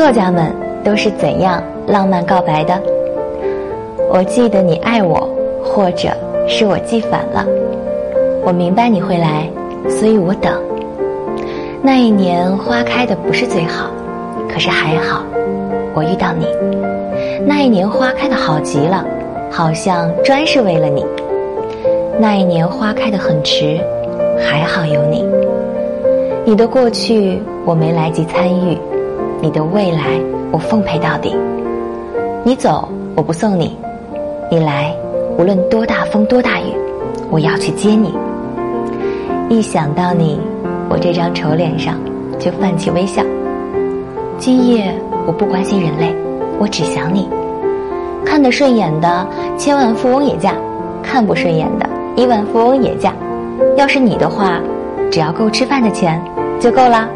作家们都是怎样浪漫告白的？我记得你爱我，或者是我记反了。我明白你会来，所以我等。那一年花开的不是最好，可是还好，我遇到你。那一年花开的好极了，好像专是为了你。那一年花开的很迟，还好有你。你的过去我没来及参与，你的未来我奉陪到底。你走我不送你，你来无论多大风多大雨，我要去接你。一想到你，我这张丑脸上就泛起微笑。今夜我不关心人类，我只想你。看得顺眼的千万富翁也嫁，看不顺眼的亿万富翁也嫁。要是你的话，只要够吃饭的钱就够了。